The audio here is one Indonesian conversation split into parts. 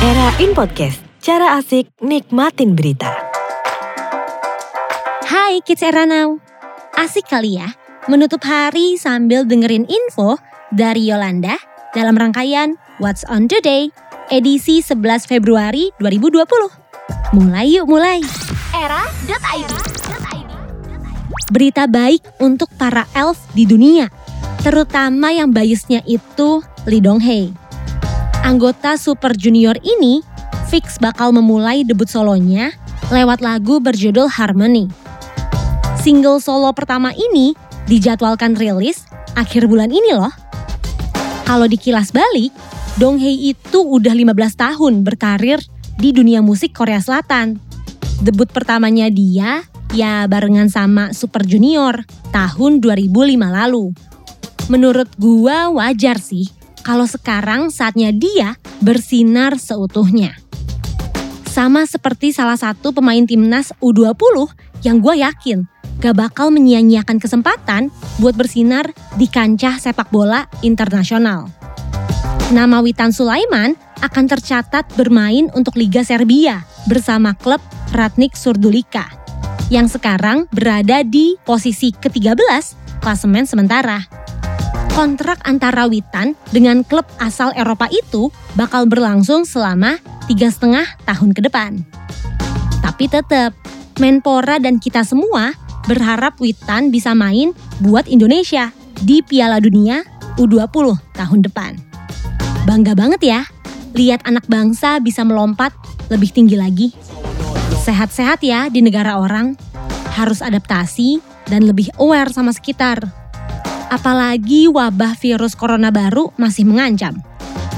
Era in Podcast, cara asik nikmatin berita. Hai Kids Era Now. Asik kali ya menutup hari sambil dengerin info dari Yolanda dalam rangkaian What's on Today edisi 11 Februari 2020. Mulai yuk mulai. Era.id Berita baik untuk para elf di dunia, terutama yang biasnya itu Lee Dong Hae. Anggota Super Junior ini fix bakal memulai debut solonya lewat lagu berjudul Harmony. Single solo pertama ini dijadwalkan rilis akhir bulan ini loh. Kalau dikilas balik, Dong Hae itu udah 15 tahun berkarir di dunia musik Korea Selatan. Debut pertamanya dia ya barengan sama Super Junior tahun 2005 lalu. Menurut gua wajar sih kalau sekarang saatnya dia bersinar seutuhnya. Sama seperti salah satu pemain timnas U20 yang gue yakin gak bakal menyia-nyiakan kesempatan buat bersinar di kancah sepak bola internasional. Nama Witan Sulaiman akan tercatat bermain untuk Liga Serbia bersama klub Ratnik Surdulika yang sekarang berada di posisi ke-13 klasemen sementara kontrak antara Witan dengan klub asal Eropa itu bakal berlangsung selama tiga setengah tahun ke depan. Tapi tetap, Menpora dan kita semua berharap Witan bisa main buat Indonesia di Piala Dunia U20 tahun depan. Bangga banget ya, lihat anak bangsa bisa melompat lebih tinggi lagi. Sehat-sehat ya di negara orang, harus adaptasi dan lebih aware sama sekitar apalagi wabah virus corona baru masih mengancam.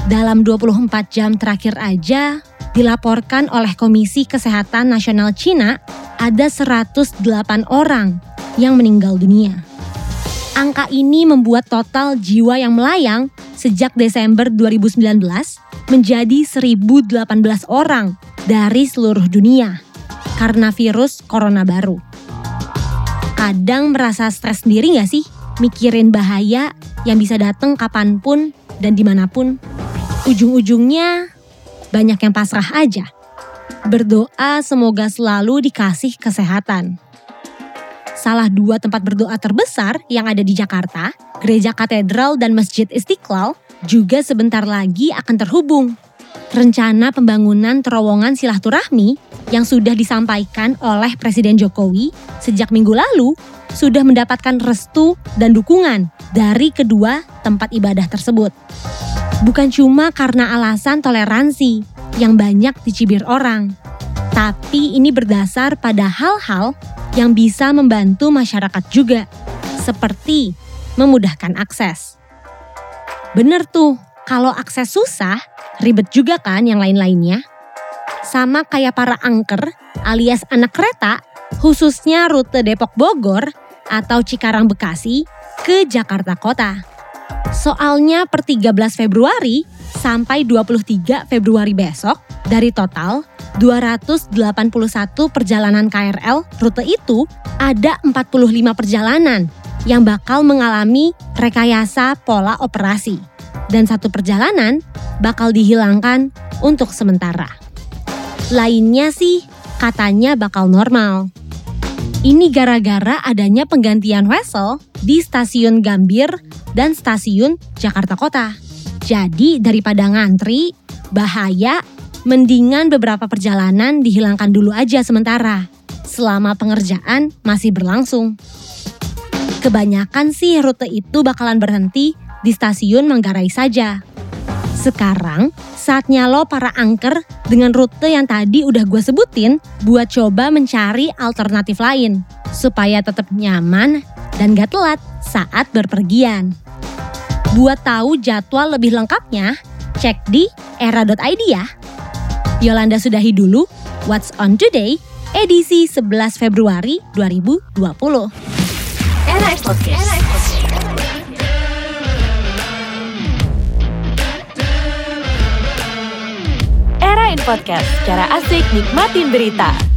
Dalam 24 jam terakhir aja, dilaporkan oleh Komisi Kesehatan Nasional Cina ada 108 orang yang meninggal dunia. Angka ini membuat total jiwa yang melayang sejak Desember 2019 menjadi 1018 orang dari seluruh dunia karena virus corona baru. Kadang merasa stres sendiri gak sih? Mikirin bahaya yang bisa datang kapan pun dan di mana pun. Ujung-ujungnya banyak yang pasrah aja. Berdoa semoga selalu dikasih kesehatan. Salah dua tempat berdoa terbesar yang ada di Jakarta, Gereja Katedral dan Masjid Istiqlal, juga sebentar lagi akan terhubung. Rencana pembangunan terowongan silaturahmi yang sudah disampaikan oleh Presiden Jokowi sejak minggu lalu sudah mendapatkan restu dan dukungan dari kedua tempat ibadah tersebut. Bukan cuma karena alasan toleransi yang banyak dicibir orang, tapi ini berdasar pada hal-hal yang bisa membantu masyarakat juga, seperti memudahkan akses. Bener tuh, kalau akses susah, ribet juga kan yang lain-lainnya. Sama kayak para angker alias anak kereta, khususnya rute Depok Bogor atau Cikarang Bekasi ke Jakarta Kota. Soalnya per 13 Februari sampai 23 Februari besok dari total 281 perjalanan KRL rute itu ada 45 perjalanan yang bakal mengalami rekayasa pola operasi dan satu perjalanan bakal dihilangkan untuk sementara. Lainnya sih katanya bakal normal. Ini gara-gara adanya penggantian wesel di stasiun Gambir dan stasiun Jakarta Kota. Jadi daripada ngantri, bahaya, mendingan beberapa perjalanan dihilangkan dulu aja sementara, selama pengerjaan masih berlangsung. Kebanyakan sih rute itu bakalan berhenti di stasiun Manggarai saja. Sekarang saatnya lo para angker dengan rute yang tadi udah gue sebutin buat coba mencari alternatif lain supaya tetap nyaman dan gak telat saat berpergian. Buat tahu jadwal lebih lengkapnya, cek di era.id ya. Yolanda sudahi dulu What's on Today edisi 11 Februari 2020. Era Podcast. Podcast, cara asik nikmatin berita.